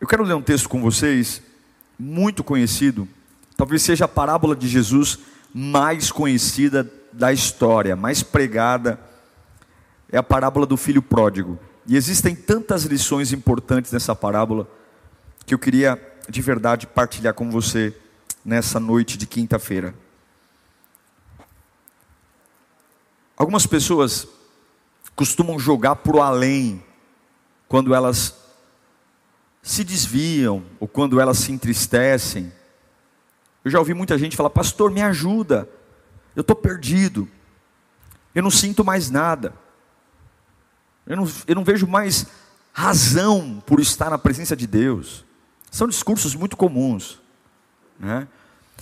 Eu quero ler um texto com vocês, muito conhecido, talvez seja a parábola de Jesus mais conhecida da história, mais pregada, é a parábola do filho pródigo. E existem tantas lições importantes nessa parábola que eu queria de verdade partilhar com você nessa noite de quinta-feira. Algumas pessoas costumam jogar para o além quando elas se desviam ou quando elas se entristecem. Eu já ouvi muita gente falar: Pastor, me ajuda, eu estou perdido, eu não sinto mais nada, eu não, eu não vejo mais razão por estar na presença de Deus. São discursos muito comuns. Né?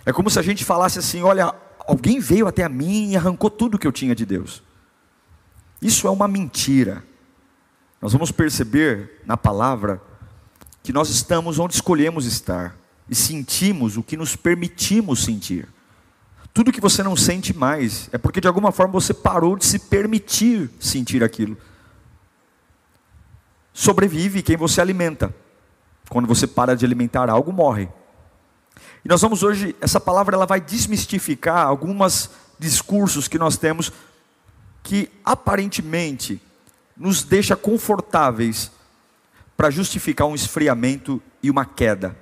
É como se a gente falasse assim: olha, alguém veio até a mim e arrancou tudo que eu tinha de Deus. Isso é uma mentira. Nós vamos perceber na palavra que nós estamos onde escolhemos estar e sentimos o que nos permitimos sentir. Tudo que você não sente mais é porque de alguma forma você parou de se permitir sentir aquilo. Sobrevive quem você alimenta. Quando você para de alimentar algo, morre. E nós vamos hoje, essa palavra ela vai desmistificar alguns discursos que nós temos que aparentemente nos deixa confortáveis para justificar um esfriamento e uma queda.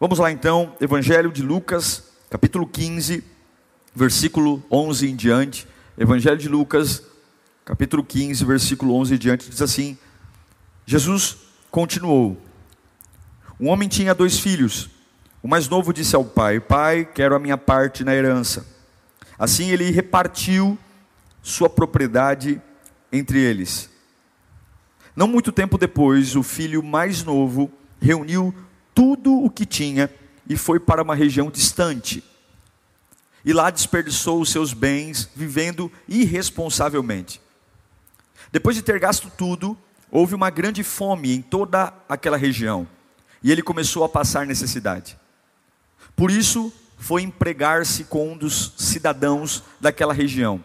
Vamos lá então, Evangelho de Lucas, capítulo 15, versículo 11 em diante. Evangelho de Lucas, capítulo 15, versículo 11 em diante, diz assim: Jesus continuou. Um homem tinha dois filhos. O mais novo disse ao pai: Pai, quero a minha parte na herança. Assim ele repartiu sua propriedade entre eles. Não muito tempo depois, o filho mais novo reuniu tudo o que tinha e foi para uma região distante. E lá desperdiçou os seus bens, vivendo irresponsavelmente. Depois de ter gasto tudo, houve uma grande fome em toda aquela região, e ele começou a passar necessidade. Por isso, foi empregar-se com um dos cidadãos daquela região,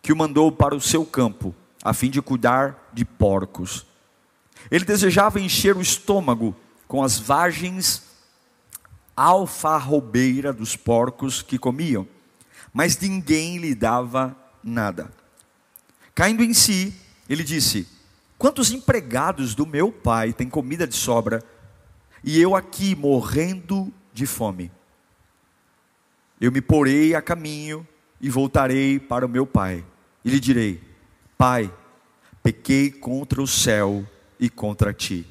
que o mandou para o seu campo a fim de cuidar de porcos. Ele desejava encher o estômago com as vagens alfarrobeira dos porcos que comiam, mas ninguém lhe dava nada. Caindo em si, ele disse: Quantos empregados do meu pai têm comida de sobra e eu aqui morrendo de fome? Eu me porei a caminho e voltarei para o meu pai e lhe direi: Pai, pequei contra o céu e contra ti.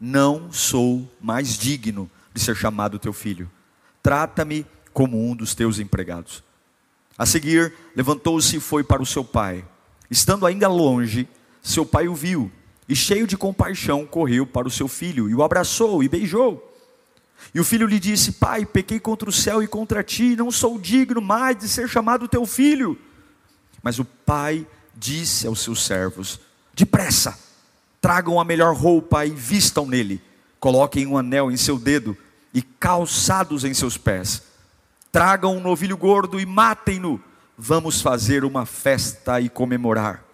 Não sou mais digno de ser chamado teu filho. Trata-me como um dos teus empregados. A seguir, levantou-se e foi para o seu pai. Estando ainda longe, seu pai o viu e, cheio de compaixão, correu para o seu filho e o abraçou e beijou. E o filho lhe disse: Pai, pequei contra o céu e contra ti, não sou digno mais de ser chamado teu filho. Mas o pai disse aos seus servos: Depressa, tragam a melhor roupa e vistam nele, coloquem um anel em seu dedo e calçados em seus pés. Tragam um novilho gordo e matem-no. Vamos fazer uma festa e comemorar.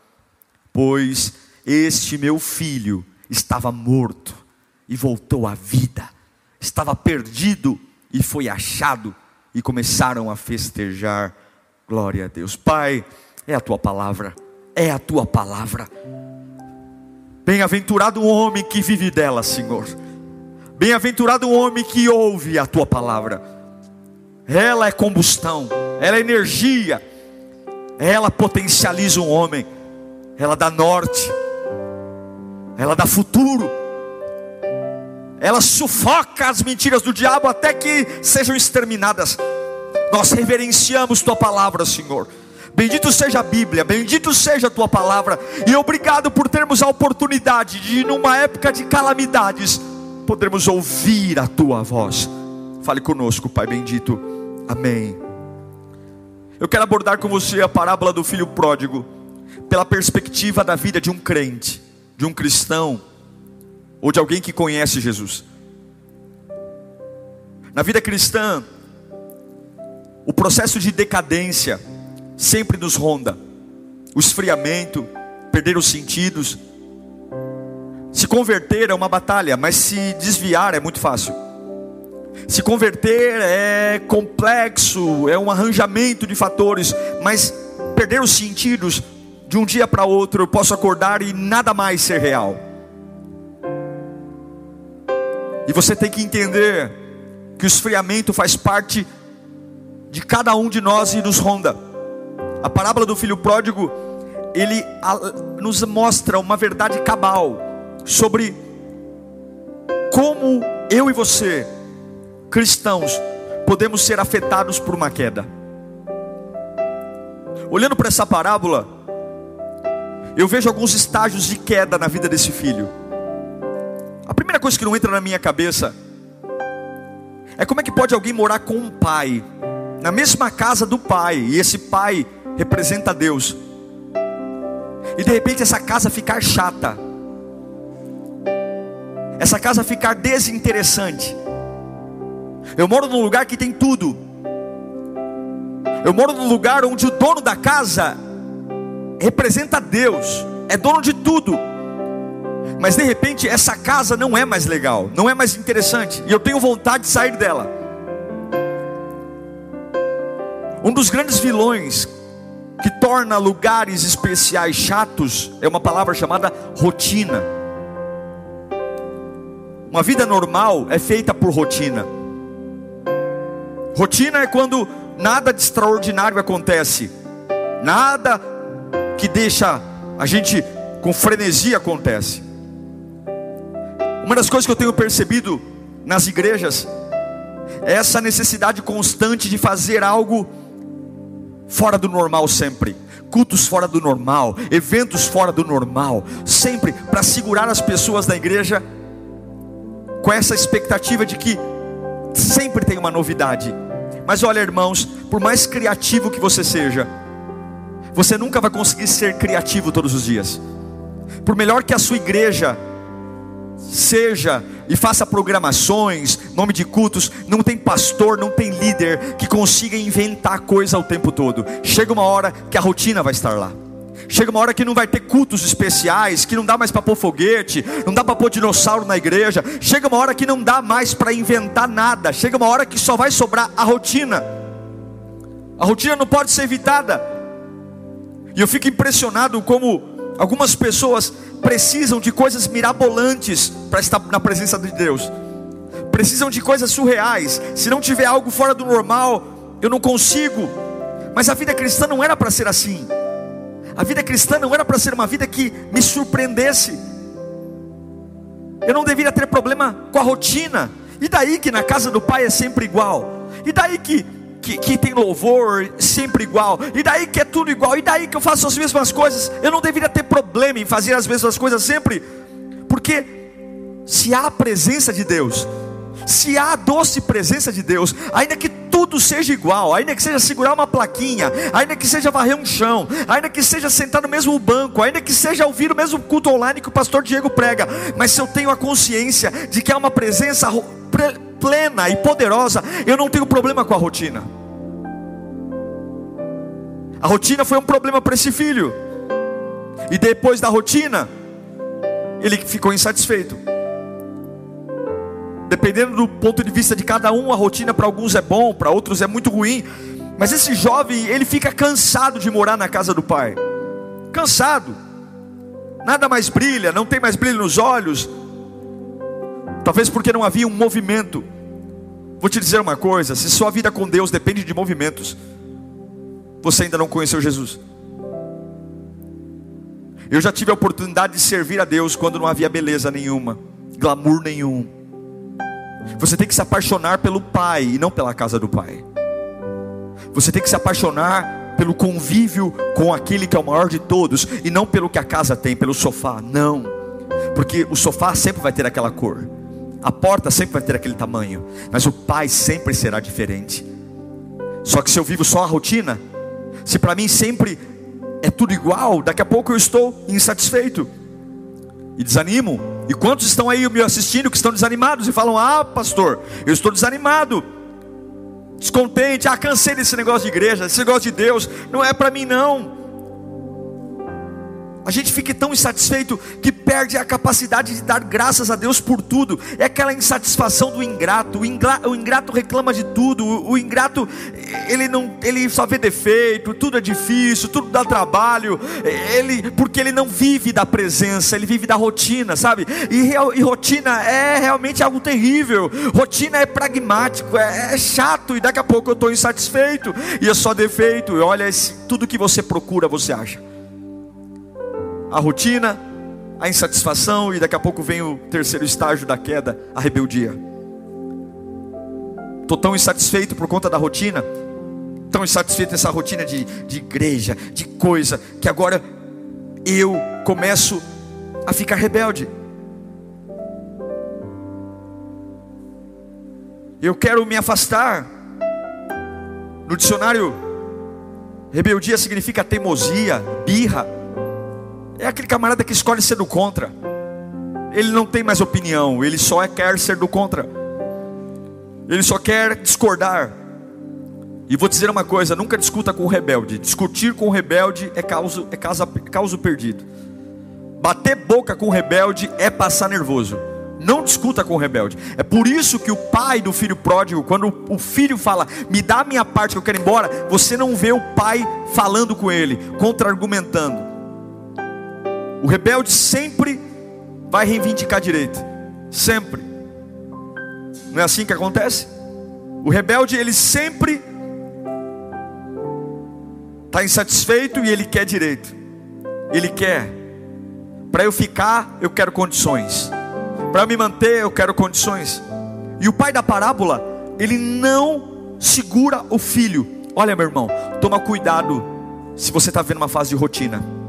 Pois este meu filho estava morto e voltou à vida, estava perdido e foi achado, e começaram a festejar. Glória a Deus. Pai, é a tua palavra é a tua palavra. Bem-aventurado o homem que vive dela, Senhor. Bem-aventurado o homem que ouve a tua palavra. Ela é combustão, ela é energia, ela potencializa um homem, ela dá norte, ela dá futuro, ela sufoca as mentiras do diabo até que sejam exterminadas. Nós reverenciamos tua palavra, Senhor. Bendito seja a Bíblia, bendito seja a tua palavra, e obrigado por termos a oportunidade de, numa época de calamidades, podermos ouvir a tua voz. Fale conosco, Pai bendito. Amém. Eu quero abordar com você a parábola do filho pródigo, pela perspectiva da vida de um crente, de um cristão, ou de alguém que conhece Jesus. Na vida cristã, o processo de decadência sempre nos ronda, o esfriamento, perder os sentidos. Se converter é uma batalha, mas se desviar é muito fácil. Se converter é complexo, é um arranjamento de fatores, mas perder os sentidos de um dia para outro, eu posso acordar e nada mais ser real. E você tem que entender que o esfriamento faz parte de cada um de nós e nos ronda. A parábola do filho pródigo, ele nos mostra uma verdade cabal sobre como eu e você, cristãos, podemos ser afetados por uma queda. Olhando para essa parábola, eu vejo alguns estágios de queda na vida desse filho. A primeira coisa que não entra na minha cabeça é como é que pode alguém morar com um pai, na mesma casa do pai, e esse pai representa Deus, e de repente essa casa ficar chata, essa casa ficar desinteressante. Eu moro num lugar que tem tudo, eu moro num lugar onde o dono da casa representa Deus, é dono de tudo. Mas de repente essa casa não é mais legal, não é mais interessante, e eu tenho vontade de sair dela. Um dos grandes vilões que torna lugares especiais chatos é uma palavra chamada rotina. Uma vida normal é feita por rotina. Rotina é quando nada de extraordinário acontece, nada que deixa a gente com frenesia acontece. Uma das coisas que eu tenho percebido nas igrejas é essa necessidade constante de fazer algo fora do normal sempre. Cultos fora do normal, eventos fora do normal, sempre para segurar as pessoas da igreja com essa expectativa de que sempre tem uma novidade. Mas olha, irmãos, por mais criativo que você seja, você nunca vai conseguir ser criativo todos os dias. Por melhor que a sua igreja seja e faça programações, nome de cultos, não tem pastor, não tem líder que consiga inventar coisa o tempo todo. Chega uma hora que a rotina vai estar lá. Chega uma hora que não vai ter cultos especiais, que não dá mais para pôr foguete, não dá para pôr dinossauro na igreja. Chega uma hora que não dá mais para inventar nada. Chega uma hora que só vai sobrar a rotina. A rotina não pode ser evitada. E eu fico impressionado como algumas pessoas precisam de coisas mirabolantes para estar na presença de Deus. Precisam de coisas surreais. Se não tiver algo fora do normal, eu não consigo. Mas a vida cristã não era para ser assim. A vida cristã não era para ser uma vida que me surpreendesse. Eu não deveria ter problema com a rotina. E daí que na casa do pai é sempre igual? E daí que que, que, tem louvor sempre igual, e daí que é tudo igual, e daí que eu faço as mesmas coisas, eu não deveria ter problema em fazer as mesmas coisas sempre, porque se há a presença de Deus, se há a doce presença de Deus, ainda que tudo seja igual, ainda que seja segurar uma plaquinha, ainda que seja varrer um chão, ainda que seja sentar no mesmo banco, ainda que seja ouvir o mesmo culto online que o pastor Diego prega, mas se eu tenho a consciência de que há uma presença plena e poderosa, eu não tenho problema com a rotina. A rotina foi um problema para esse filho, e depois da rotina, ele ficou insatisfeito. Dependendo do ponto de vista de cada um, a rotina para alguns é bom, para outros é muito ruim. Mas esse jovem, ele fica cansado de morar na casa do pai. Cansado. Nada mais brilha, não tem mais brilho nos olhos. Talvez porque não havia um movimento. Vou te dizer uma coisa: se sua vida com Deus depende de movimentos, você ainda não conheceu Jesus. Eu já tive a oportunidade de servir a Deus quando não havia beleza nenhuma, glamour nenhum. Você tem que se apaixonar pelo Pai e não pela casa do Pai. Você tem que se apaixonar pelo convívio com aquele que é o maior de todos e não pelo que a casa tem, pelo sofá. Não, porque o sofá sempre vai ter aquela cor. A porta sempre vai ter aquele tamanho, mas o pai sempre será diferente. Só que se eu vivo só a rotina, se para mim sempre é tudo igual, daqui a pouco eu estou insatisfeito e desanimo. E quantos estão aí me assistindo que estão desanimados e falam: Ah, pastor, eu estou desanimado, descontente, ah, cansei desse negócio de igreja, desse negócio de Deus, não é para mim não. A gente fica tão insatisfeito que perde a capacidade de dar graças a Deus por tudo. É aquela insatisfação do ingrato. O, ingrato, o ingrato reclama de tudo. O, o, ingrato ele não, ele só vê defeito. Tudo é difícil, tudo dá trabalho. Ele, porque ele não vive da presença, ele vive da rotina, sabe? E, e rotina é realmente algo terrível. Rotina é pragmático, é, é chato e daqui a pouco eu estou insatisfeito e é só defeito. E olha, esse, tudo que você procura você acha a rotina, a insatisfação e daqui a pouco vem o terceiro estágio da queda, a rebeldia. Estou tão insatisfeito por conta da rotina, tão insatisfeito nessa rotina de, de igreja, de coisa, que agora eu começo a ficar rebelde. Eu quero me afastar. No dicionário, rebeldia significa teimosia, birra é aquele camarada que escolhe ser do contra. Ele não tem mais opinião, ele só quer ser do contra. Ele só quer discordar. E vou dizer uma coisa: nunca discuta com o rebelde. Discutir com o rebelde é causa, é causa, causa perdido. Bater boca com o rebelde é passar nervoso. Não discuta com o rebelde. É por isso que o pai do filho pródigo, quando o filho fala, me dá a minha parte que eu quero ir embora, você não vê o pai falando com ele, contra-argumentando. O rebelde sempre vai reivindicar direito, sempre. Não é assim que acontece? O rebelde ele sempre está insatisfeito e ele quer direito. Ele quer. Para eu ficar, eu quero condições. Para me manter, eu quero condições. E o pai da parábola, ele não segura o filho. Olha, meu irmão, toma cuidado se você está vendo uma fase de rotina.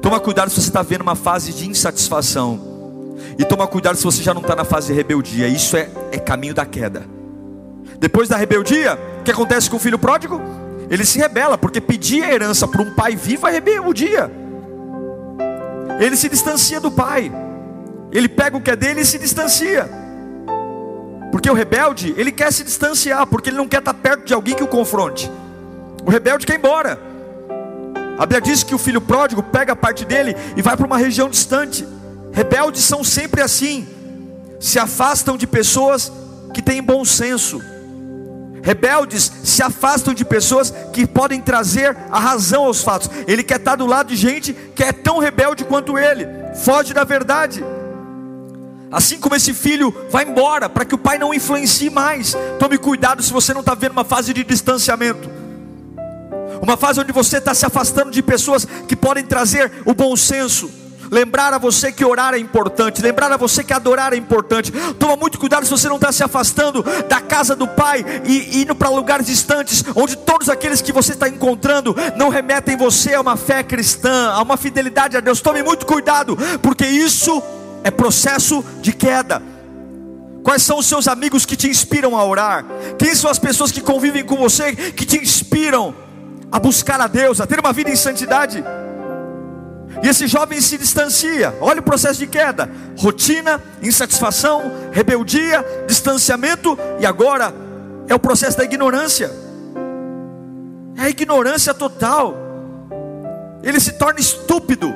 Toma cuidado se você está vendo uma fase de insatisfação. E toma cuidado se você já não está na fase de rebeldia. Isso é, é caminho da queda. Depois da rebeldia, o que acontece com o filho pródigo? Ele se rebela, porque pedir a herança para um pai vivo é rebeldia. Ele se distancia do pai. Ele pega o que é dele e se distancia. Porque o rebelde, ele quer se distanciar, porque ele não quer estar perto de alguém que o confronte. O rebelde quer ir embora. A Bíblia diz que o filho pródigo pega a parte dele e vai para uma região distante. Rebeldes são sempre assim, se afastam de pessoas que têm bom senso. Rebeldes se afastam de pessoas que podem trazer a razão aos fatos. Ele quer estar do lado de gente que é tão rebelde quanto ele, foge da verdade. Assim como esse filho vai embora, para que o pai não influencie mais. Tome cuidado se você não está vendo uma fase de distanciamento uma fase onde você está se afastando de pessoas que podem trazer o bom senso. Lembrar a você que orar é importante, lembrar a você que adorar é importante. Toma muito cuidado se você não está se afastando da casa do Pai e indo para lugares distantes, onde todos aqueles que você está encontrando não remetem você a uma fé cristã, a uma fidelidade a Deus. Tome muito cuidado, porque isso é processo de queda. Quais são os seus amigos que te inspiram a orar? Quem são as pessoas que convivem com você que te inspiram a buscar a Deus, a ter uma vida em santidade. E esse jovem se distancia. Olha o processo de queda: rotina, insatisfação, rebeldia, distanciamento, e agora é o processo da ignorância. É a ignorância total. Ele se torna estúpido.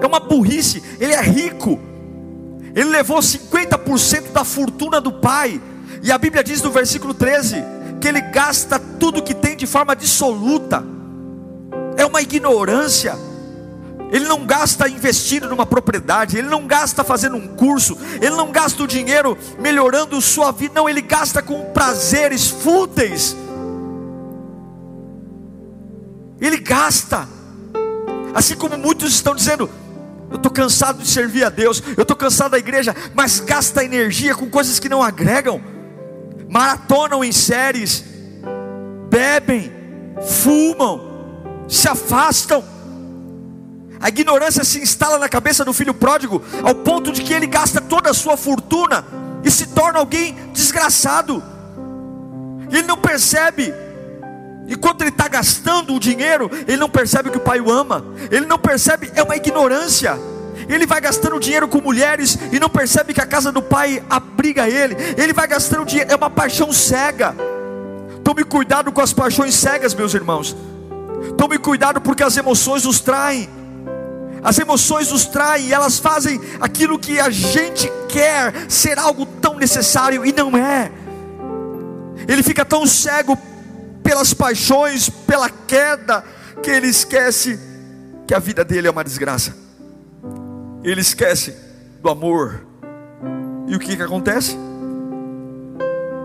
É uma burrice. Ele é rico. Ele levou 50% da fortuna do pai. E a Bíblia diz no versículo 13: que ele gasta tudo que tem de forma dissoluta, é uma ignorância. Ele não gasta investindo numa propriedade, ele não gasta fazendo um curso, ele não gasta o dinheiro melhorando sua vida, não, ele gasta com prazeres fúteis. Ele gasta, assim como muitos estão dizendo, eu estou cansado de servir a Deus, eu estou cansado da igreja, mas gasta energia com coisas que não agregam maratonam em séries, bebem, fumam, se afastam. A ignorância se instala na cabeça do filho pródigo, ao ponto de que ele gasta toda a sua fortuna e se torna alguém desgraçado. Ele não percebe, enquanto ele está gastando o dinheiro, ele não percebe que o pai o ama, ele não percebe, é uma ignorância. Ele vai gastando dinheiro com mulheres e não percebe que a casa do pai abriga ele. Ele vai gastando dinheiro, é uma paixão cega. Tome cuidado com as paixões cegas, meus irmãos. Tome cuidado porque as emoções nos traem. As emoções nos traem e elas fazem aquilo que a gente quer ser algo tão necessário e não é. Ele fica tão cego pelas paixões, pela queda, que ele esquece que a vida dele é uma desgraça. Ele esquece do amor. E o que, que acontece?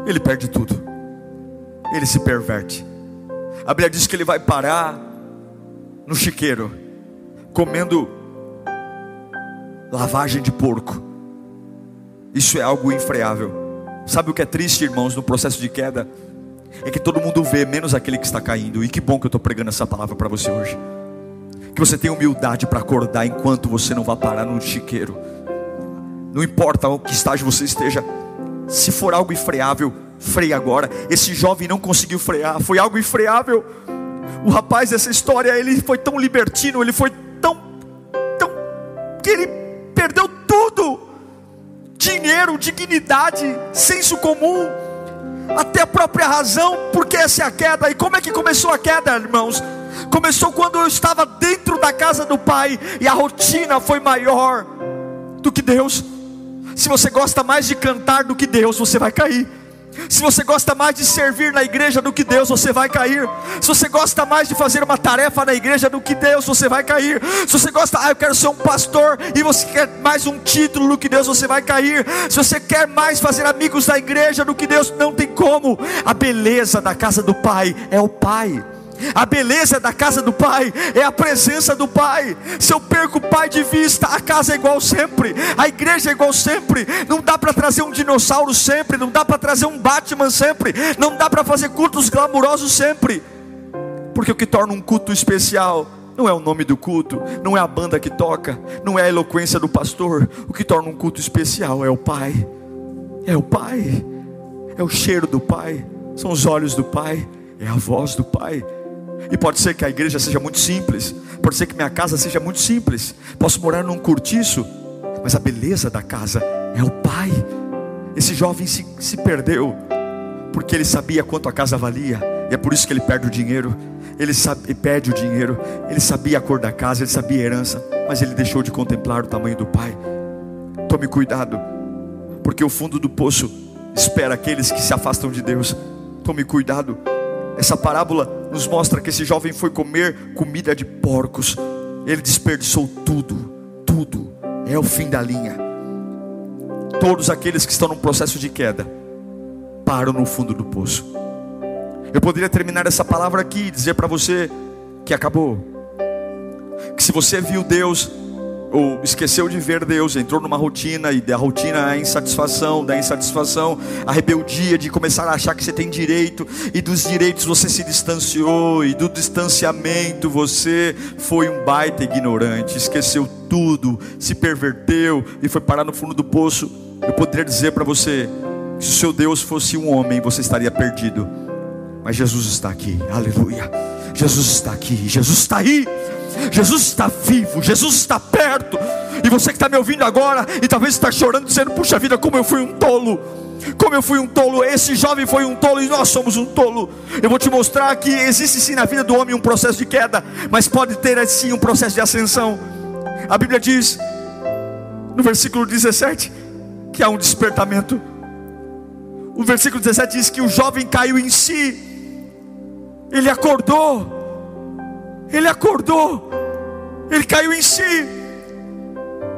Ele perde tudo. Ele se perverte. A Bíblia diz que ele vai parar no chiqueiro, comendo lavagem de porco. Isso é algo infreável. Sabe o que é triste, irmãos, no processo de queda? É que todo mundo vê, menos aquele que está caindo. E que bom que eu estou pregando essa palavra para você hoje. Que você tenha humildade para acordar enquanto você não vai parar no chiqueiro. Não importa o que estágio você esteja, se for algo infreável, freie agora. Esse jovem não conseguiu frear, foi algo infreável. O rapaz dessa história, ele foi tão libertino, ele foi tão, tão, que ele perdeu tudo: dinheiro, dignidade, senso comum, até a própria razão, porque essa é a queda. E como é que começou a queda, irmãos? Começou quando eu estava dentro da casa do Pai e a rotina foi maior do que Deus. Se você gosta mais de cantar do que Deus, você vai cair. Se você gosta mais de servir na igreja do que Deus, você vai cair. Se você gosta mais de fazer uma tarefa na igreja do que Deus, você vai cair. Se você gosta, ah, eu quero ser um pastor, e você quer mais um título do que Deus, você vai cair. Se você quer mais fazer amigos da igreja do que Deus, não tem como. A beleza da casa do Pai é o Pai. A beleza da casa do Pai é a presença do Pai. Se eu perco o Pai de vista, a casa é igual sempre, a igreja é igual sempre. Não dá para trazer um dinossauro sempre, não dá para trazer um Batman sempre, não dá para fazer cultos glamurosos sempre. Porque o que torna um culto especial não é o nome do culto, não é a banda que toca, não é a eloquência do pastor. O que torna um culto especial é o Pai, é o Pai, é o cheiro do Pai, são os olhos do Pai, é a voz do Pai. E pode ser que a igreja seja muito simples, pode ser que minha casa seja muito simples, posso morar num cortiço, mas a beleza da casa é o pai. Esse jovem se, se perdeu, porque ele sabia quanto a casa valia, e é por isso que ele perde o dinheiro. Ele, sabe, perde o dinheiro, ele sabia a cor da casa, ele sabia a herança, mas ele deixou de contemplar o tamanho do pai. Tome cuidado, porque o fundo do poço espera aqueles que se afastam de Deus. Tome cuidado essa parábola nos mostra que esse jovem foi comer comida de porcos. Ele desperdiçou tudo, tudo. É o fim da linha. Todos aqueles que estão num processo de queda param no fundo do poço. Eu poderia terminar essa palavra aqui e dizer para você que acabou. Que se você viu Deus ou esqueceu de ver Deus, entrou numa rotina e da rotina a insatisfação, da insatisfação a rebeldia de começar a achar que você tem direito e dos direitos você se distanciou e do distanciamento você foi um baita ignorante, esqueceu tudo, se perverteu e foi parar no fundo do poço. Eu poderia dizer para você que se o seu Deus fosse um homem, você estaria perdido. Mas Jesus está aqui. Aleluia. Jesus está aqui. Jesus está aí. Jesus está vivo, Jesus está perto. E você que está me ouvindo agora e talvez está chorando, dizendo: Puxa vida, como eu fui um tolo. Como eu fui um tolo, esse jovem foi um tolo e nós somos um tolo. Eu vou te mostrar que existe sim na vida do homem um processo de queda, mas pode ter sim um processo de ascensão. A Bíblia diz, no versículo 17, que há um despertamento. O versículo 17 diz que o jovem caiu em si, ele acordou, ele acordou, ele caiu em si.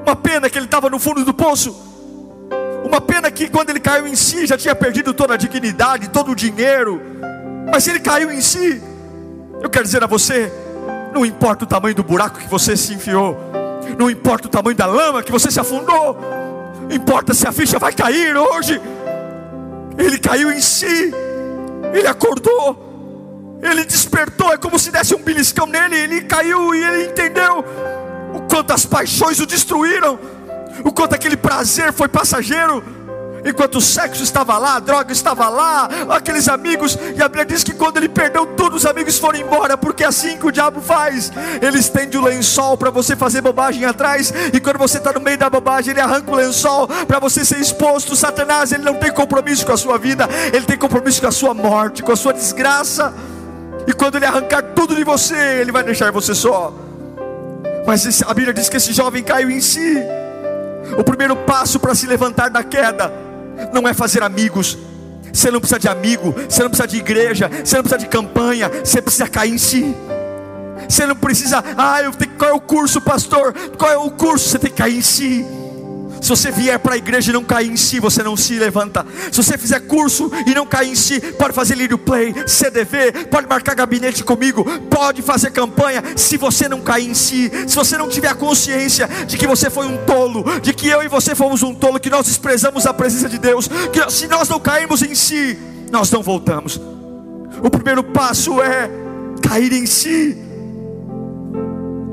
Uma pena que ele estava no fundo do poço. Uma pena que quando ele caiu em si já tinha perdido toda a dignidade, todo o dinheiro. Mas ele caiu em si. Eu quero dizer a você: não importa o tamanho do buraco que você se enfiou, não importa o tamanho da lama que você se afundou, importa se a ficha vai cair hoje. Ele caiu em si, ele acordou. Ele despertou, é como se desse um beliscão nele, ele caiu e ele entendeu o quanto as paixões o destruíram, o quanto aquele prazer foi passageiro enquanto o sexo estava lá, a droga estava lá, aqueles amigos, e a Bíblia diz que quando ele perdeu tudo, os amigos foram embora, porque é assim que o diabo faz. Ele estende o lençol para você fazer bobagem atrás, e quando você está no meio da bobagem, ele arranca o lençol para você ser exposto. Satanás, ele não tem compromisso com a sua vida, ele tem compromisso com a sua morte, com a sua desgraça. E quando ele arrancar tudo de você, ele vai deixar você só. Mas a Bíblia diz que esse jovem caiu em si. O primeiro passo para se levantar da queda não é fazer amigos. Você não precisa de amigo, você não precisa de igreja, você não precisa de campanha, você precisa cair em si. Você não precisa, ah, eu tenho, qual é o curso, pastor? Qual é o curso? Você tem que cair em si. Se você vier para a igreja e não cair em si, você não se levanta. Se você fizer curso e não cair em si, pode fazer lírio play, CDV, pode marcar gabinete comigo, pode fazer campanha. Se você não cair em si, se você não tiver a consciência de que você foi um tolo, de que eu e você fomos um tolo, que nós desprezamos a presença de Deus, que se nós não cairmos em si, nós não voltamos. O primeiro passo é cair em si,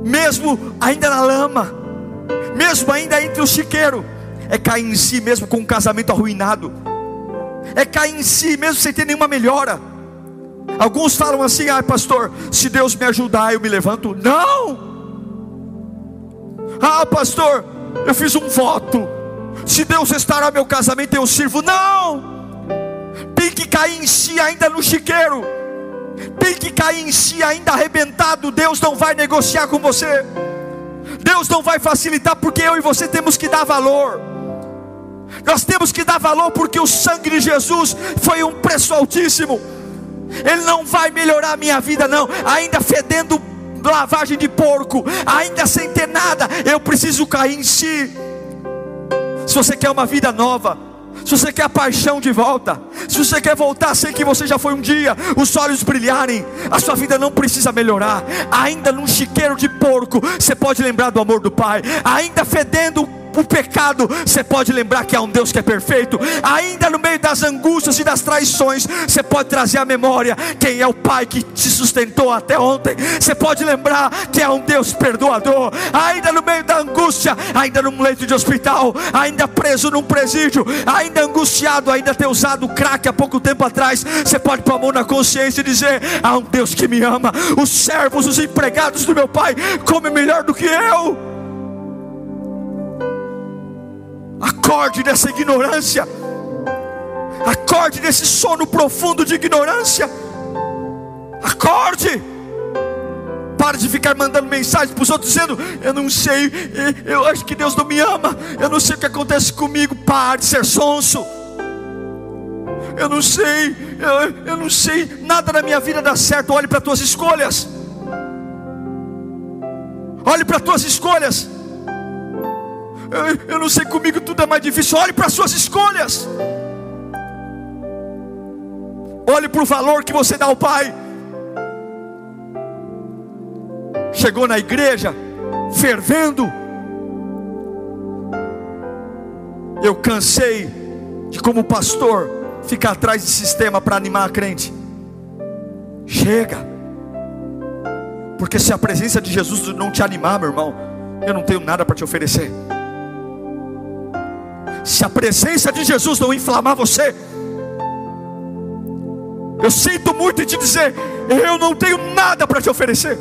mesmo ainda na lama mesmo ainda entre o chiqueiro, é cair em si mesmo com um casamento arruinado, é cair em si mesmo sem ter nenhuma melhora. Alguns falam assim: ah, pastor, se Deus me ajudar, eu me levanto. Não! Ah, pastor, eu fiz um voto. Se Deus restaurar meu casamento, eu sirvo. Não! Tem que cair em si ainda no chiqueiro. Tem que cair em si ainda arrebentado. Deus não vai negociar com você. Deus não vai facilitar porque eu e você temos que dar valor. Nós temos que dar valor porque o sangue de Jesus foi um preço altíssimo. Ele não vai melhorar a minha vida, não. Ainda fedendo lavagem de porco, ainda sem ter nada, eu preciso cair em si. Se você quer uma vida nova, se você quer a paixão de volta, se você quer voltar sem que você já foi um dia, os olhos brilharem, a sua vida não precisa melhorar. Ainda num chiqueiro de porco, você pode lembrar do amor do Pai, ainda fedendo o pecado, você pode lembrar que há um Deus que é perfeito. Ainda no meio das angústias e das traições, você pode trazer à memória quem é o Pai que te sustentou até ontem. Você pode lembrar que é um Deus perdoador. Ainda no meio da angústia, ainda num leito de hospital, ainda preso num presídio, ainda angustiado, ainda ter usado crack há pouco tempo atrás, você pode pôr a mão na consciência e dizer: há um Deus que me ama. Os servos, os empregados do meu Pai comem melhor do que eu. Acorde dessa ignorância. Acorde desse sono profundo de ignorância. Acorde. Pare de ficar mandando mensagens para os outros dizendo: Eu não sei, eu acho que Deus não me ama, eu não sei o que acontece comigo. Pare de ser sonso. Eu não sei, eu, eu não sei, nada na minha vida dá certo. Olhe para as tuas escolhas. Olhe para as tuas escolhas eu não sei, comigo tudo é mais difícil. Olhe para as suas escolhas. Olhe para o valor que você dá ao Pai. Chegou na igreja, fervendo. Eu cansei de, como pastor, ficar atrás de sistema para animar a crente. Chega. Porque se a presença de Jesus não te animar, meu irmão, eu não tenho nada para te oferecer. Se a presença de Jesus não inflamar você, eu sinto muito em te dizer, eu não tenho nada para te oferecer.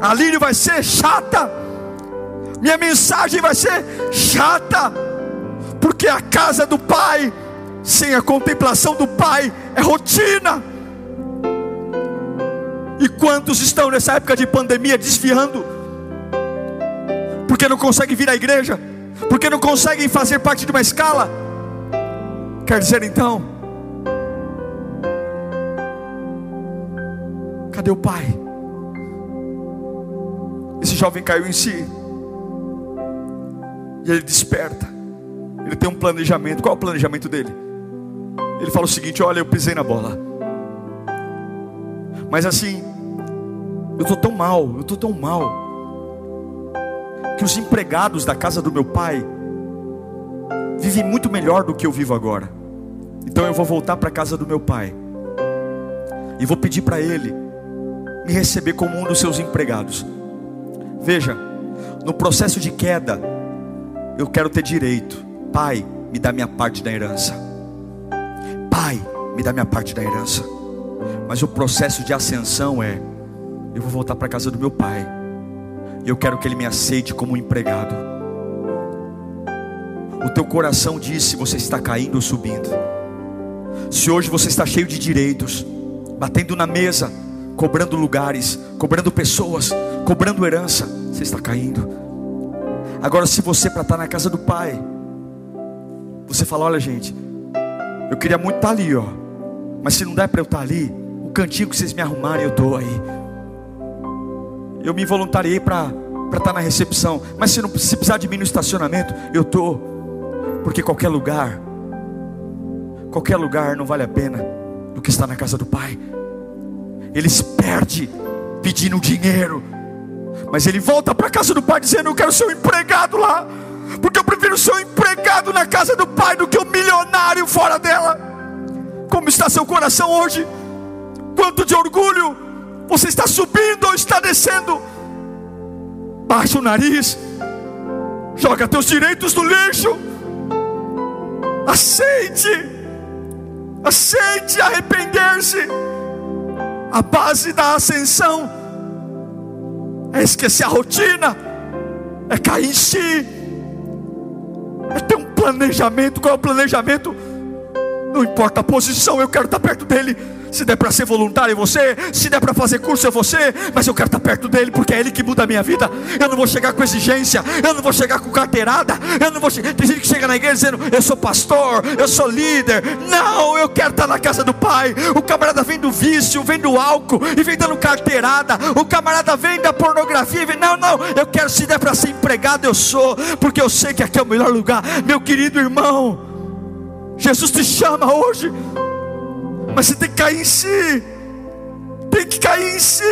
A Lírio vai ser chata, minha mensagem vai ser chata, porque a casa do Pai, sem a contemplação do Pai, é rotina. E quantos estão nessa época de pandemia desviando, porque não conseguem vir à igreja? Porque não conseguem fazer parte de uma escala. Quer dizer então, cadê o pai? Esse jovem caiu em si, e ele desperta. Ele tem um planejamento. Qual é o planejamento dele? Ele fala o seguinte: Olha, eu pisei na bola, mas assim, eu estou tão mal, eu estou tão mal que os empregados da casa do meu pai vivem muito melhor do que eu vivo agora. Então eu vou voltar para a casa do meu pai e vou pedir para ele me receber como um dos seus empregados. Veja, no processo de queda, eu quero ter direito. Pai, me dá minha parte da herança. Pai, me dá minha parte da herança. Mas o processo de ascensão é: eu vou voltar para a casa do meu pai. E eu quero que ele me aceite como um empregado. O teu coração diz se você está caindo ou subindo. Se hoje você está cheio de direitos, batendo na mesa, cobrando lugares, cobrando pessoas, cobrando herança, você está caindo. Agora, se você para estar na casa do Pai, você fala: Olha, gente, eu queria muito estar ali, ó, mas se não der para eu estar ali, o cantinho que vocês me arrumarem, eu estou aí. Eu me voluntariei para estar na recepção, mas se não se precisar de mim no estacionamento, eu estou, porque qualquer lugar, qualquer lugar não vale a pena do que estar na casa do Pai. Ele se perde pedindo dinheiro, mas ele volta para a casa do Pai dizendo: Eu quero ser um empregado lá porque eu prefiro ser um empregado na casa do Pai do que um milionário fora dela. Como está seu coração hoje? Quanto de orgulho você está subindo ou está descendo? Baixa o nariz, joga teus direitos no lixo, aceite, aceite arrepender-se. A base da ascensão é esquecer a rotina, é cair em si é ter um planejamento. Qual é o planejamento? Não importa a posição, eu quero estar perto dele. Se der para ser voluntário, é você. Se der para fazer curso, é você. Mas eu quero estar perto dele, porque é ele que muda a minha vida. Eu não vou chegar com exigência. Eu não vou chegar com carteirada. Eu não vou chegar. Tem gente que chega na igreja dizendo: Eu sou pastor, eu sou líder. Não, eu quero estar na casa do Pai. O camarada vem do vício, vem do álcool e vem dando carteirada. O camarada vem da pornografia vem: Não, não, eu quero. Se der para ser empregado, eu sou. Porque eu sei que aqui é o melhor lugar. Meu querido irmão. Jesus te chama hoje, mas você tem que cair em si, tem que cair em si,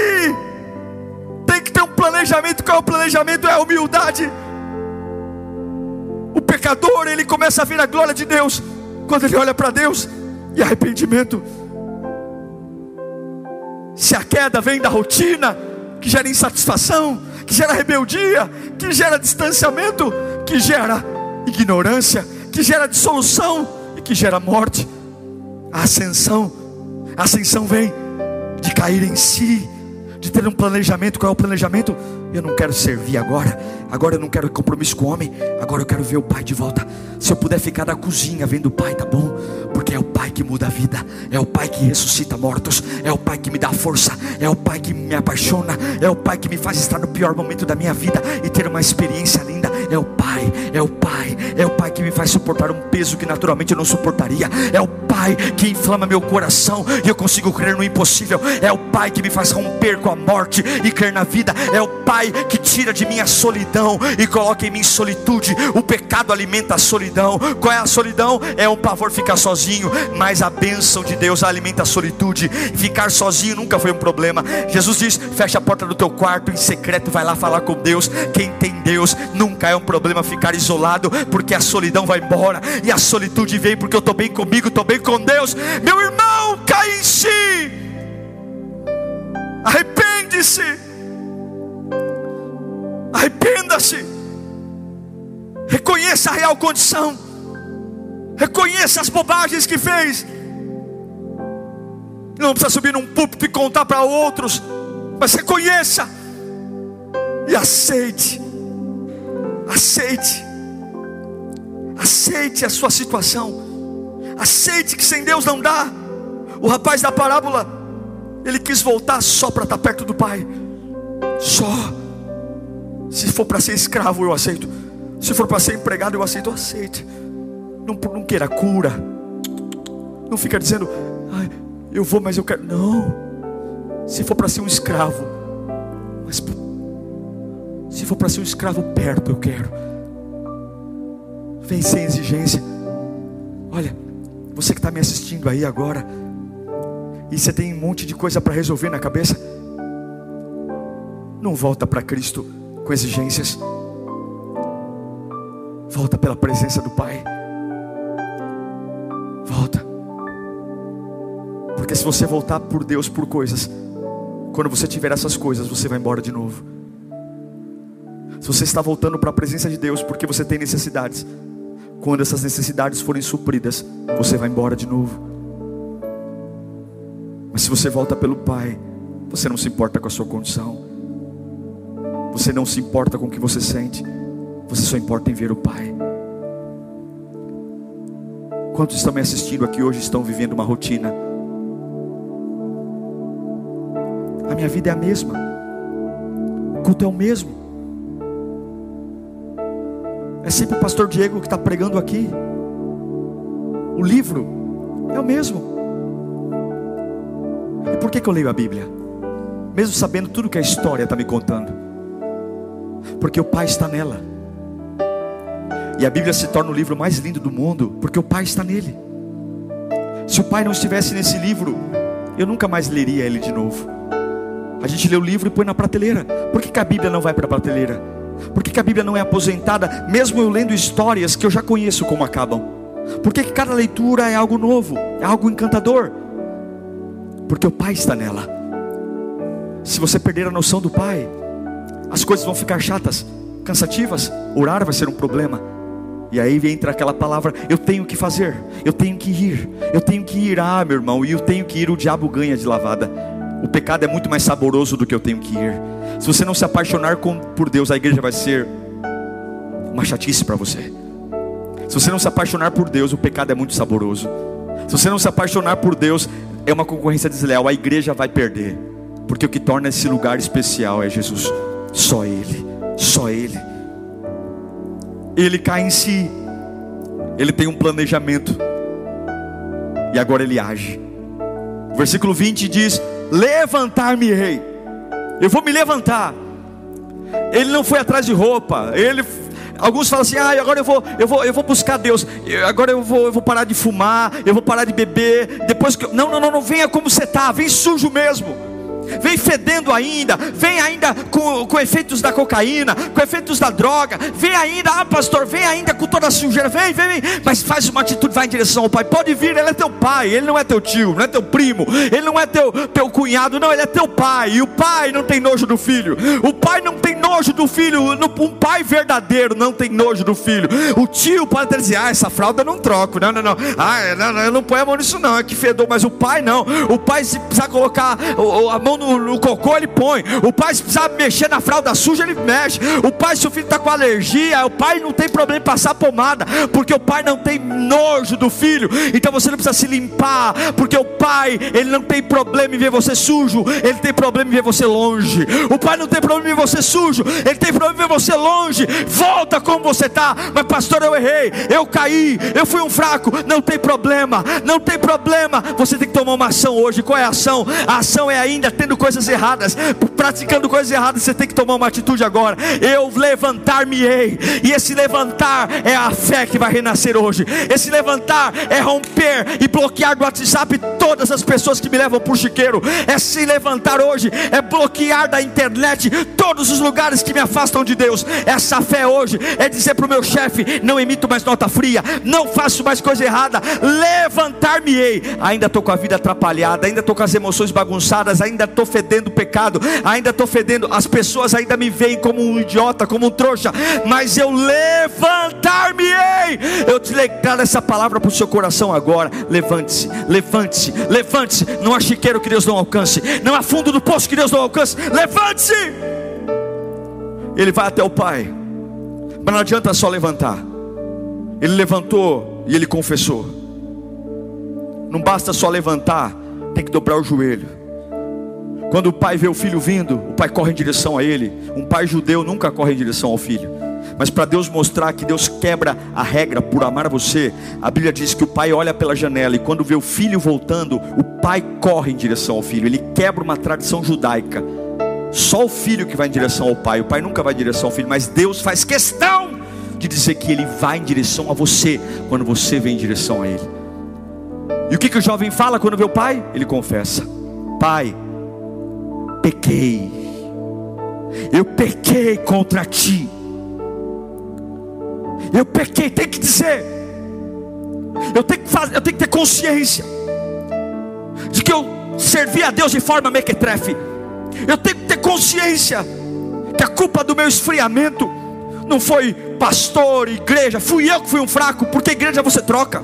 tem que ter um planejamento. Qual é o planejamento? É a humildade. O pecador, ele começa a ver a glória de Deus quando ele olha para Deus e arrependimento. Se a queda vem da rotina, que gera insatisfação, que gera rebeldia, que gera distanciamento, que gera ignorância, que gera dissolução, que gera morte. A ascensão, a ascensão vem de cair em si, de ter um planejamento. Qual é o planejamento? Eu não quero servir agora. Agora eu não quero compromisso com o homem. Agora eu quero ver o pai de volta. Se eu puder ficar na cozinha vendo o pai, tá bom? Porque é o pai que muda a vida. É o pai que ressuscita mortos. É o pai que me dá força. É o pai que me apaixona. É o pai que me faz estar no pior momento da minha vida e ter uma experiência linda. É o pai, é o pai, é o pai que me faz suportar um peso que naturalmente eu não suportaria. É o pai que inflama meu coração e eu consigo crer no impossível. É o pai que me faz romper com a morte e crer na vida. É o pai que tira de mim a solidão e coloca em mim solitude. O pecado alimenta a solidão. Qual é a solidão? É o pavor ficar sozinho, mas a bênção de Deus alimenta a solitude. Ficar sozinho nunca foi um problema. Jesus diz: fecha a porta do teu quarto em secreto, vai lá falar com Deus. Quem tem Deus nunca é um problema ficar isolado, porque a solidão vai embora e a solitude vem porque eu estou bem comigo, estou bem com Deus. Meu irmão, cai em si, arrepende-se, arrependa-se, reconheça a real condição, reconheça as bobagens que fez. Não precisa subir num púlpito e contar para outros, mas reconheça e aceite Aceite. Aceite a sua situação. Aceite que sem Deus não dá. O rapaz da parábola, ele quis voltar só para estar perto do pai. Só. Se for para ser escravo, eu aceito. Se for para ser empregado, eu aceito. Aceite. Não, não queira cura. Não fica dizendo, ah, eu vou, mas eu quero. Não. Se for para ser um escravo, mas se for para ser um escravo perto, eu quero. Vem sem exigência. Olha, você que está me assistindo aí agora, e você tem um monte de coisa para resolver na cabeça, não volta para Cristo com exigências. Volta pela presença do Pai. Volta. Porque se você voltar por Deus por coisas, quando você tiver essas coisas, você vai embora de novo. Se você está voltando para a presença de Deus porque você tem necessidades, quando essas necessidades forem supridas, você vai embora de novo. Mas se você volta pelo Pai, você não se importa com a sua condição, você não se importa com o que você sente, você só importa em ver o Pai. Quantos estão me assistindo aqui hoje estão vivendo uma rotina? A minha vida é a mesma, o culto é o mesmo. É sempre o pastor Diego que está pregando aqui. O livro é o mesmo. Por que, que eu leio a Bíblia? Mesmo sabendo tudo que a história está me contando. Porque o Pai está nela. E a Bíblia se torna o livro mais lindo do mundo, porque o Pai está nele. Se o Pai não estivesse nesse livro, eu nunca mais leria ele de novo. A gente lê o livro e põe na prateleira. Por que, que a Bíblia não vai para a prateleira? Por que, que, a Bíblia não é aposentada, mesmo eu lendo histórias que eu já conheço como acabam? Por que, que cada leitura é algo novo, é algo encantador? Porque o Pai está nela. Se você perder a noção do Pai, as coisas vão ficar chatas, cansativas, orar vai ser um problema. E aí entra aquela palavra: eu tenho que fazer, eu tenho que ir, eu tenho que ir, ah, meu irmão, e eu tenho que ir, o diabo ganha de lavada. O pecado é muito mais saboroso do que eu tenho que ir. Se você não se apaixonar por Deus, a igreja vai ser uma chatice para você. Se você não se apaixonar por Deus, o pecado é muito saboroso. Se você não se apaixonar por Deus, é uma concorrência desleal, a igreja vai perder. Porque o que torna esse lugar especial é Jesus, só Ele, só Ele ele cai em si, ele tem um planejamento, e agora ele age. O versículo 20 diz: Levantar-me, rei, eu vou me levantar. Ele não foi atrás de roupa, ele Alguns falam assim: ah, agora eu vou, eu vou, eu vou buscar Deus. Agora eu vou, eu vou parar de fumar, eu vou parar de beber. Depois que eu... não, não, não, não venha como você está, vem sujo mesmo vem fedendo ainda, vem ainda com, com efeitos da cocaína, com efeitos da droga, vem ainda, ah pastor, vem ainda com toda a sujeira, vem, vem, vem, mas faz uma atitude, vai em direção ao pai, pode vir, ele é teu pai, ele não é teu tio, não é teu primo, ele não é teu, teu cunhado, não, ele é teu pai, e o pai não tem nojo do filho, o pai não tem nojo do filho, um pai verdadeiro não tem nojo do filho, o tio pode dizer, ah, essa fralda eu não troco, não, não, não, ah, não, não, eu não ponho a mão nisso não, é que fedor, mas o pai não, o pai se precisar colocar a mão no, no cocô, ele põe. O pai, precisar mexer na fralda suja, ele mexe. O pai, se o filho está com alergia, o pai não tem problema em passar pomada, porque o pai não tem nojo do filho. Então você não precisa se limpar, porque o pai, ele não tem problema em ver você sujo, ele tem problema em ver você longe. O pai não tem problema em ver você sujo, ele tem problema em ver você longe. Volta como você está, mas pastor, eu errei, eu caí, eu fui um fraco. Não tem problema, não tem problema. Você tem que tomar uma ação hoje. Qual é a ação? A ação é ainda tendo coisas erradas, praticando coisas erradas, você tem que tomar uma atitude agora. Eu levantar-me-ei, e esse levantar é a fé que vai renascer hoje. Esse levantar é romper e bloquear do WhatsApp todas as pessoas que me levam o chiqueiro. Esse levantar hoje é bloquear da internet todos os lugares que me afastam de Deus. Essa fé hoje é dizer para o meu chefe: não emito mais nota fria, não faço mais coisa errada. Levantar-me-ei. Ainda estou com a vida atrapalhada, ainda estou com as emoções bagunçadas, ainda estou fedendo pecado, ainda estou fedendo, as pessoas ainda me veem como um idiota, como um trouxa, mas eu levantar-me-ei. Eu te declaro essa palavra para o seu coração agora. Levante-se, levante-se, levante-se. Não há chiqueiro que Deus não alcance, não há fundo do poço que Deus não alcance. Levante-se. Ele vai até o Pai, mas não adianta só levantar. Ele levantou e ele confessou. Não basta só levantar, tem que dobrar o joelho. Quando o pai vê o filho vindo, o pai corre em direção a ele. Um pai judeu nunca corre em direção ao filho. Mas para Deus mostrar que Deus quebra a regra por amar você, a Bíblia diz que o pai olha pela janela e quando vê o filho voltando, o pai corre em direção ao filho. Ele quebra uma tradição judaica. Só o filho que vai em direção ao pai, o pai nunca vai em direção ao filho, mas Deus faz questão de dizer que ele vai em direção a você quando você vem em direção a ele. E o que, que o jovem fala quando vê o pai? Ele confessa: Pai, pequei, eu pequei contra ti, eu pequei, tem que dizer, eu tenho que, fazer, eu tenho que ter consciência de que eu servi a Deus de forma mequetrefe, eu tenho que ter consciência que a culpa do meu esfriamento não foi pastor, igreja, fui eu que fui um fraco, porque igreja você troca.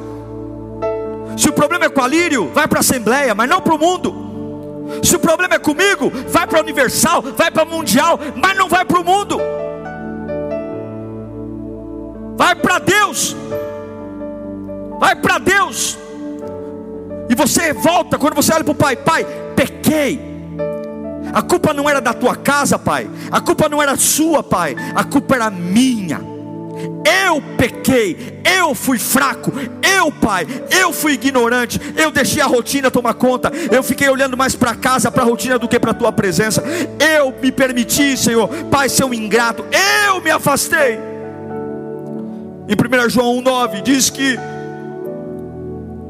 Se o problema é com a Lírio, vai para a Assembleia, mas não para o mundo. Se o problema é comigo, vai para a Universal, vai para Mundial, mas não vai para o mundo. Vai para Deus. Vai para Deus. E você volta quando você olha para o pai, pai, pequei. A culpa não era da tua casa, pai. A culpa não era sua, pai. A culpa era minha. Eu pequei, eu fui fraco, eu, pai, eu fui ignorante, eu deixei a rotina tomar conta, eu fiquei olhando mais para casa, para a rotina do que para a tua presença. Eu me permiti, Senhor, pai, ser um ingrato, eu me afastei. Em 1 João 1,9 diz que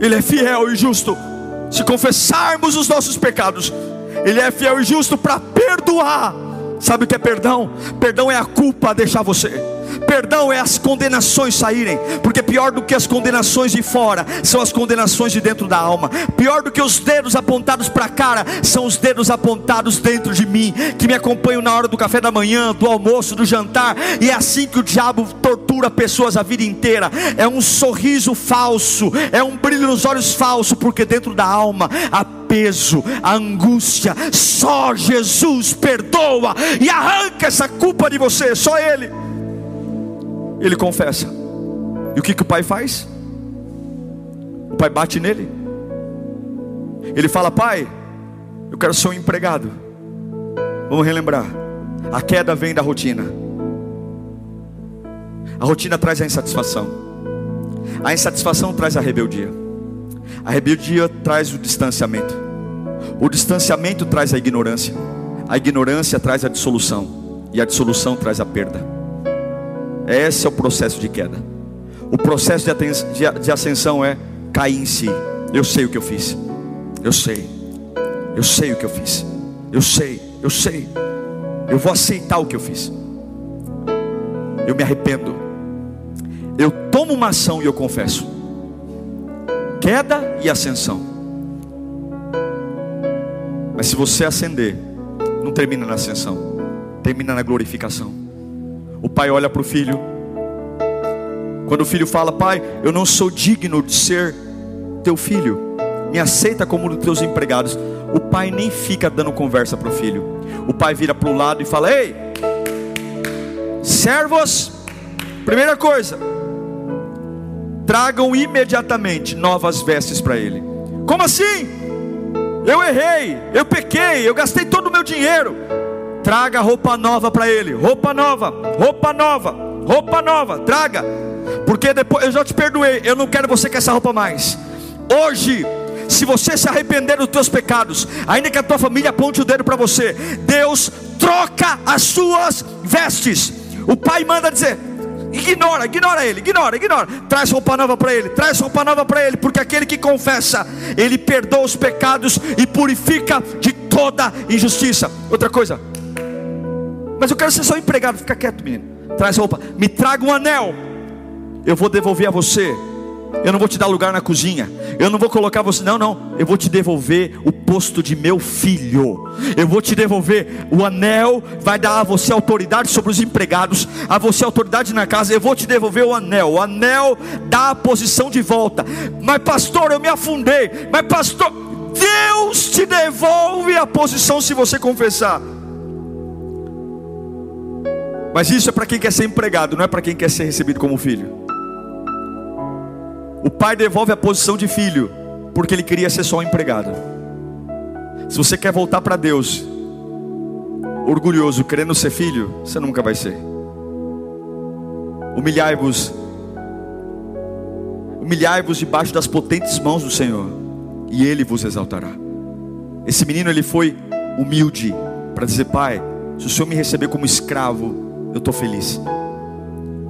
Ele é fiel e justo. Se confessarmos os nossos pecados, Ele é fiel e justo para perdoar. Sabe o que é perdão? Perdão é a culpa a deixar você. Perdão é as condenações saírem, porque pior do que as condenações de fora são as condenações de dentro da alma. Pior do que os dedos apontados para a cara são os dedos apontados dentro de mim, que me acompanham na hora do café da manhã, do almoço, do jantar. E é assim que o diabo tortura pessoas a vida inteira. É um sorriso falso, é um brilho nos olhos falso, porque dentro da alma há peso, a angústia. Só Jesus perdoa e arranca essa culpa de você, só Ele ele confessa. E o que, que o pai faz? O pai bate nele. Ele fala: Pai, eu quero ser um empregado. Vamos relembrar. A queda vem da rotina. A rotina traz a insatisfação. A insatisfação traz a rebeldia. A rebeldia traz o distanciamento. O distanciamento traz a ignorância. A ignorância traz a dissolução. E a dissolução traz a perda. Esse é o processo de queda. O processo de ascensão é cair em si. Eu sei o que eu fiz. Eu sei. Eu sei o que eu fiz. Eu sei. Eu sei. Eu vou aceitar o que eu fiz. Eu me arrependo. Eu tomo uma ação e eu confesso. Queda e ascensão. Mas se você ascender, não termina na ascensão, termina na glorificação. O pai olha para o filho. Quando o filho fala, pai, eu não sou digno de ser teu filho, me aceita como um dos teus empregados. O pai nem fica dando conversa para o filho. O pai vira para o lado e fala: Ei, servos, primeira coisa, tragam imediatamente novas vestes para ele. Como assim? Eu errei, eu pequei, eu gastei todo o meu dinheiro. Traga roupa nova para ele. Roupa nova, roupa nova, roupa nova. Traga. Porque depois eu já te perdoei. Eu não quero você com essa roupa mais. Hoje, se você se arrepender dos teus pecados, ainda que a tua família aponte o dedo para você, Deus troca as suas vestes. O pai manda dizer: ignora, ignora ele, ignora, ignora. Traz roupa nova para ele, traz roupa nova para ele, porque aquele que confessa, ele perdoa os pecados e purifica de toda injustiça. Outra coisa, mas eu quero ser só empregado. Fica quieto, menino. Traz roupa. Me traga um anel. Eu vou devolver a você. Eu não vou te dar lugar na cozinha. Eu não vou colocar você. Não, não. Eu vou te devolver o posto de meu filho. Eu vou te devolver o anel. Vai dar a você autoridade sobre os empregados. A você autoridade na casa. Eu vou te devolver o anel. O anel dá a posição de volta. Mas, pastor, eu me afundei. Mas, pastor, Deus te devolve a posição se você confessar. Mas isso é para quem quer ser empregado, não é para quem quer ser recebido como filho. O pai devolve a posição de filho, porque ele queria ser só um empregado. Se você quer voltar para Deus, orgulhoso, querendo ser filho, você nunca vai ser. Humilhai-vos, humilhai-vos debaixo das potentes mãos do Senhor, e Ele vos exaltará. Esse menino ele foi humilde para dizer: Pai, se o Senhor me receber como escravo, eu estou feliz.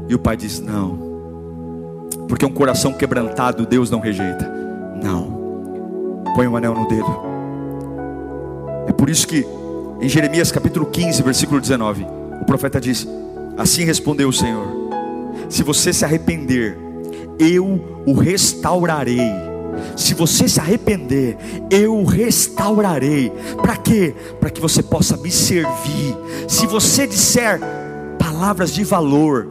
E o pai diz: Não, porque um coração quebrantado Deus não rejeita. Não, põe um anel no dedo. É por isso que em Jeremias capítulo 15, versículo 19, o profeta diz: Assim respondeu o Senhor: Se você se arrepender, eu o restaurarei. Se você se arrepender, eu o restaurarei. Para quê? Para que você possa me servir. Se você disser, palavras de valor,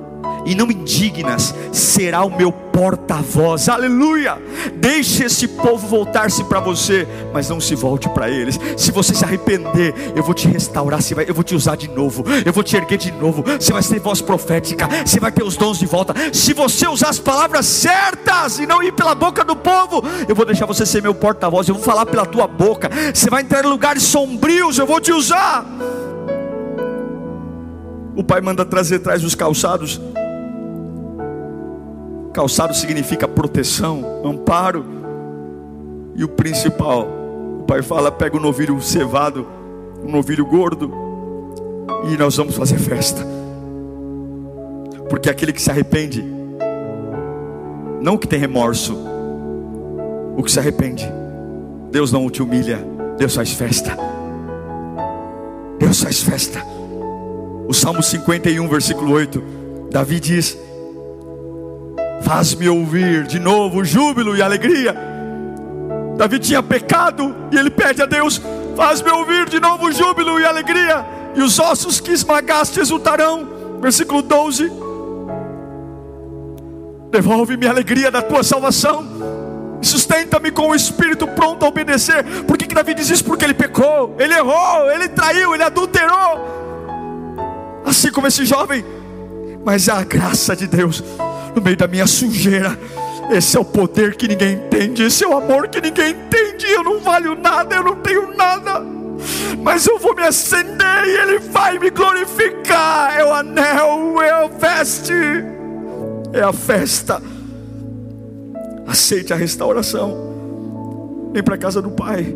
e não indignas, será o meu porta-voz. Aleluia! Deixe esse povo voltar-se para você, mas não se volte para eles. Se você se arrepender, eu vou te restaurar, eu vou te usar de novo, eu vou te erguer de novo. Você vai ter voz profética, você vai ter os dons de volta. Se você usar as palavras certas e não ir pela boca do povo, eu vou deixar você ser meu porta-voz, eu vou falar pela tua boca. Você vai entrar em lugares sombrios, eu vou te usar. O pai manda trazer atrás os calçados Calçado significa proteção, amparo. E o principal, o pai fala: pega um novilho cevado, um novilho gordo, e nós vamos fazer festa. Porque aquele que se arrepende, não que tem remorso, o que se arrepende, Deus não te humilha, Deus faz festa. Deus faz festa. O Salmo 51, versículo 8, Davi diz: Faz-me ouvir de novo júbilo e alegria. Davi tinha pecado e ele pede a Deus: Faz-me ouvir de novo júbilo e alegria, e os ossos que esmagaste exultarão. Versículo 12: Devolve-me a alegria da tua salvação, sustenta-me com o espírito pronto a obedecer. Por que, que Davi diz isso? Porque ele pecou, ele errou, ele traiu, ele adulterou. Assim como esse jovem, mas é a graça de Deus no meio da minha sujeira. Esse é o poder que ninguém entende, esse é o amor que ninguém entende. Eu não valho nada, eu não tenho nada, mas eu vou me acender e Ele vai me glorificar. É o anel, é a veste, é a festa. Aceite a restauração. Vem para a casa do Pai.